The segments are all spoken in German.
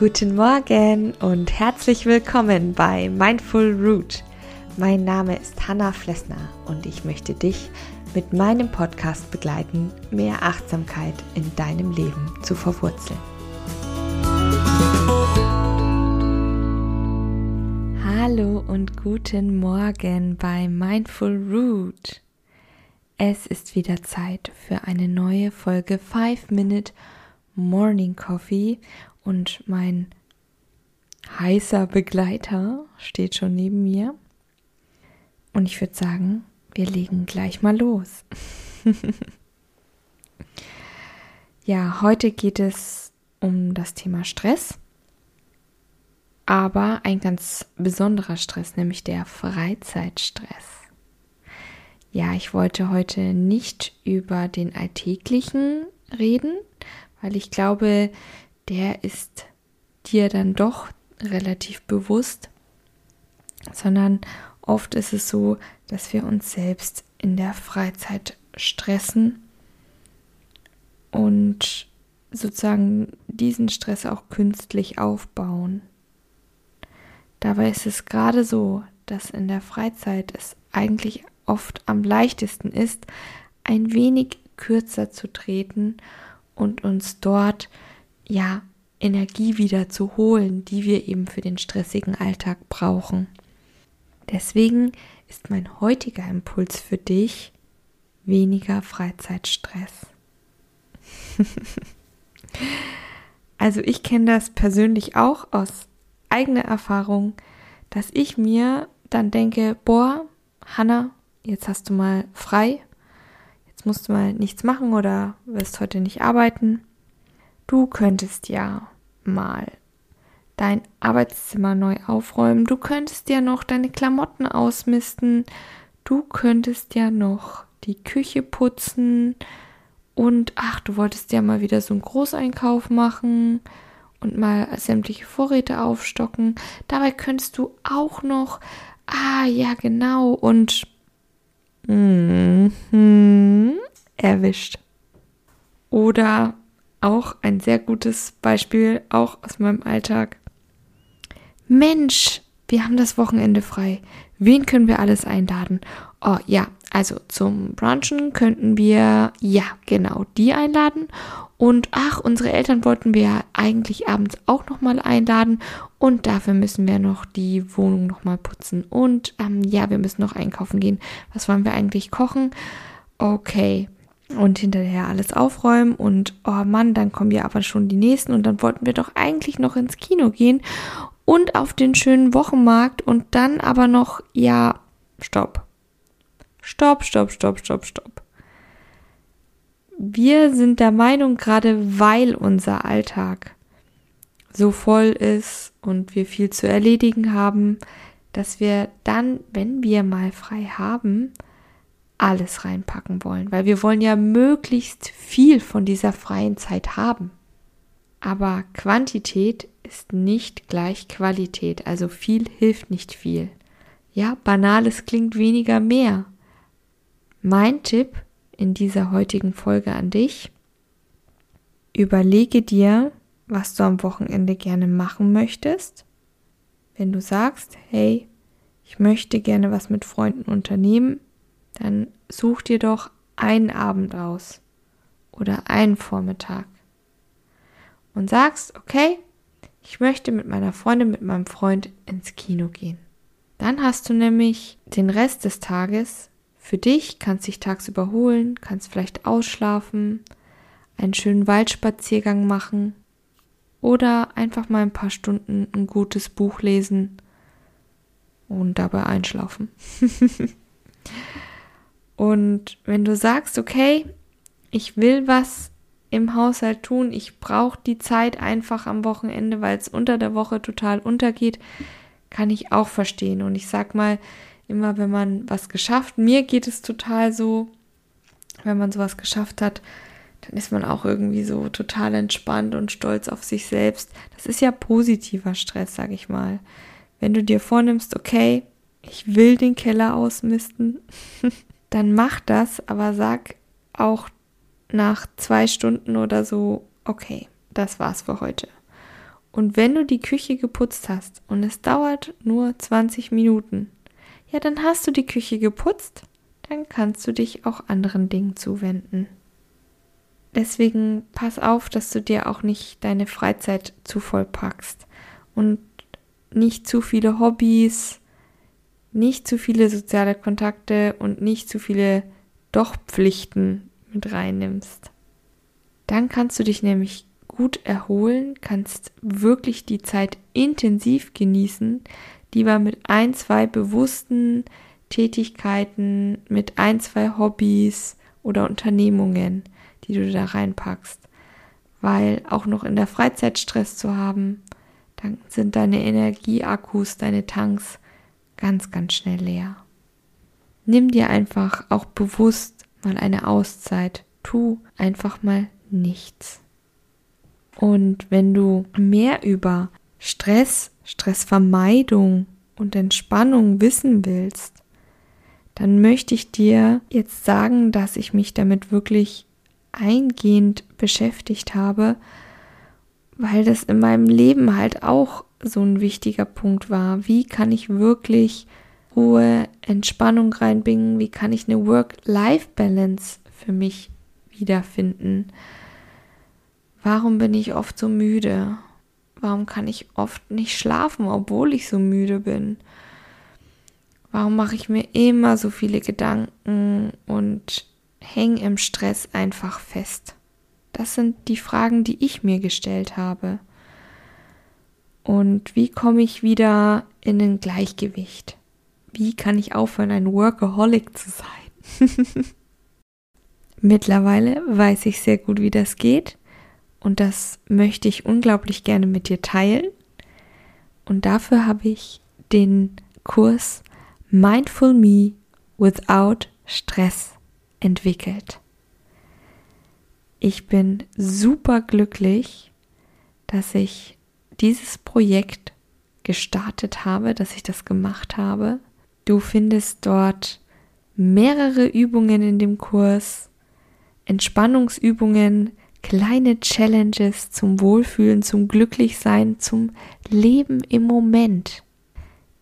Guten Morgen und herzlich willkommen bei Mindful Root. Mein Name ist Hanna Flessner und ich möchte dich mit meinem Podcast begleiten, mehr Achtsamkeit in deinem Leben zu verwurzeln. Hallo und guten Morgen bei Mindful Root. Es ist wieder Zeit für eine neue Folge 5 Minute Morning Coffee und mein heißer Begleiter steht schon neben mir. Und ich würde sagen, wir legen gleich mal los. ja, heute geht es um das Thema Stress, aber ein ganz besonderer Stress, nämlich der Freizeitstress. Ja, ich wollte heute nicht über den Alltäglichen reden, weil ich glaube, der ist dir dann doch relativ bewusst, sondern oft ist es so, dass wir uns selbst in der Freizeit stressen und sozusagen diesen Stress auch künstlich aufbauen. Dabei ist es gerade so, dass in der Freizeit es eigentlich oft am leichtesten ist, ein wenig kürzer zu treten und uns dort ja, Energie wieder zu holen, die wir eben für den stressigen Alltag brauchen. Deswegen ist mein heutiger Impuls für dich weniger Freizeitstress. also ich kenne das persönlich auch aus eigener Erfahrung, dass ich mir dann denke, boah, Hanna, jetzt hast du mal frei, jetzt musst du mal nichts machen oder wirst heute nicht arbeiten. Du könntest ja mal dein Arbeitszimmer neu aufräumen, du könntest ja noch deine Klamotten ausmisten, du könntest ja noch die Küche putzen. Und ach, du wolltest ja mal wieder so einen Großeinkauf machen und mal sämtliche Vorräte aufstocken. Dabei könntest du auch noch, ah ja genau, und mm, erwischt. Oder auch ein sehr gutes Beispiel, auch aus meinem Alltag. Mensch, wir haben das Wochenende frei. Wen können wir alles einladen? Oh ja, also zum Brunchen könnten wir, ja, genau, die einladen. Und ach, unsere Eltern wollten wir ja eigentlich abends auch nochmal einladen. Und dafür müssen wir noch die Wohnung nochmal putzen. Und ähm, ja, wir müssen noch einkaufen gehen. Was wollen wir eigentlich kochen? Okay und hinterher alles aufräumen und oh Mann, dann kommen ja aber schon die nächsten und dann wollten wir doch eigentlich noch ins Kino gehen und auf den schönen Wochenmarkt und dann aber noch, ja, stopp. Stopp, stopp, stopp, stopp, stopp. Wir sind der Meinung, gerade weil unser Alltag so voll ist und wir viel zu erledigen haben, dass wir dann, wenn wir mal frei haben, alles reinpacken wollen, weil wir wollen ja möglichst viel von dieser freien Zeit haben. Aber Quantität ist nicht gleich Qualität, also viel hilft nicht viel. Ja, banales klingt weniger mehr. Mein Tipp in dieser heutigen Folge an dich, überlege dir, was du am Wochenende gerne machen möchtest. Wenn du sagst, hey, ich möchte gerne was mit Freunden unternehmen, dann such dir doch einen Abend aus oder einen Vormittag und sagst, okay, ich möchte mit meiner Freundin, mit meinem Freund ins Kino gehen. Dann hast du nämlich den Rest des Tages für dich, kannst dich tagsüber holen, kannst vielleicht ausschlafen, einen schönen Waldspaziergang machen oder einfach mal ein paar Stunden ein gutes Buch lesen und dabei einschlafen. Und wenn du sagst, okay, ich will was im Haushalt tun, ich brauche die Zeit einfach am Wochenende, weil es unter der Woche total untergeht, kann ich auch verstehen. Und ich sag mal, immer wenn man was geschafft, mir geht es total so, wenn man sowas geschafft hat, dann ist man auch irgendwie so total entspannt und stolz auf sich selbst. Das ist ja positiver Stress, sag ich mal. Wenn du dir vornimmst, okay, ich will den Keller ausmisten, dann mach das, aber sag auch nach zwei Stunden oder so, okay, das war's für heute. Und wenn du die Küche geputzt hast und es dauert nur 20 Minuten, ja, dann hast du die Küche geputzt, dann kannst du dich auch anderen Dingen zuwenden. Deswegen pass auf, dass du dir auch nicht deine Freizeit zu voll packst und nicht zu viele Hobbys, nicht zu viele soziale Kontakte und nicht zu viele doch Pflichten mit reinnimmst. Dann kannst du dich nämlich gut erholen, kannst wirklich die Zeit intensiv genießen, lieber mit ein, zwei bewussten Tätigkeiten, mit ein, zwei Hobbys oder Unternehmungen, die du da reinpackst. Weil auch noch in der Freizeit Stress zu haben, dann sind deine Energieakkus, deine Tanks ganz, ganz schnell leer. Nimm dir einfach auch bewusst mal eine Auszeit. Tu einfach mal nichts. Und wenn du mehr über Stress, Stressvermeidung und Entspannung wissen willst, dann möchte ich dir jetzt sagen, dass ich mich damit wirklich eingehend beschäftigt habe, weil das in meinem Leben halt auch so ein wichtiger Punkt war. Wie kann ich wirklich hohe Entspannung reinbringen? Wie kann ich eine Work-Life-Balance für mich wiederfinden? Warum bin ich oft so müde? Warum kann ich oft nicht schlafen, obwohl ich so müde bin? Warum mache ich mir immer so viele Gedanken und hänge im Stress einfach fest? Das sind die Fragen, die ich mir gestellt habe. Und wie komme ich wieder in ein Gleichgewicht? Wie kann ich aufhören, ein Workaholic zu sein? Mittlerweile weiß ich sehr gut, wie das geht. Und das möchte ich unglaublich gerne mit dir teilen. Und dafür habe ich den Kurs Mindful Me Without Stress entwickelt. Ich bin super glücklich, dass ich dieses Projekt gestartet habe, dass ich das gemacht habe. Du findest dort mehrere Übungen in dem Kurs, Entspannungsübungen, kleine Challenges zum Wohlfühlen, zum Glücklichsein, zum Leben im Moment.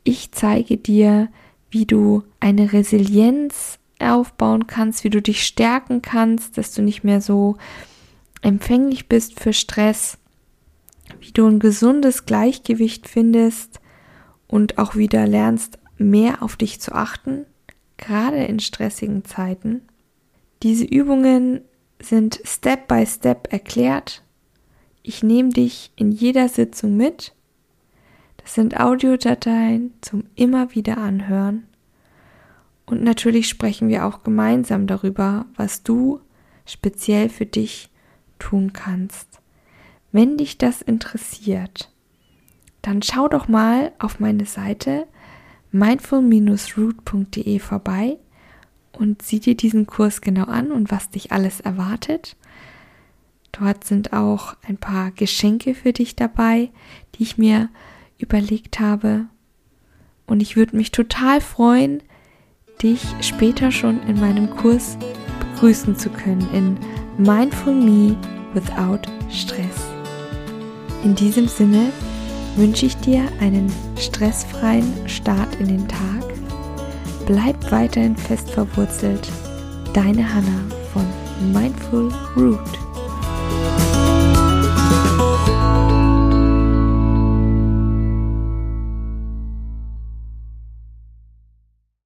Ich zeige dir, wie du eine Resilienz aufbauen kannst, wie du dich stärken kannst, dass du nicht mehr so empfänglich bist für Stress, wie du ein gesundes Gleichgewicht findest und auch wieder lernst, mehr auf dich zu achten, gerade in stressigen Zeiten. Diese Übungen sind Step by Step erklärt. Ich nehme dich in jeder Sitzung mit das sind Audiodateien zum immer wieder anhören. Und natürlich sprechen wir auch gemeinsam darüber, was du speziell für dich tun kannst. Wenn dich das interessiert, dann schau doch mal auf meine Seite mindful-root.de vorbei und sieh dir diesen Kurs genau an und was dich alles erwartet. Dort sind auch ein paar Geschenke für dich dabei, die ich mir überlegt habe. Und ich würde mich total freuen, dich später schon in meinem Kurs begrüßen zu können in Mindful Me Without Stress. In diesem Sinne wünsche ich dir einen stressfreien Start in den Tag. Bleib weiterhin fest verwurzelt. Deine Hanna von Mindful Root.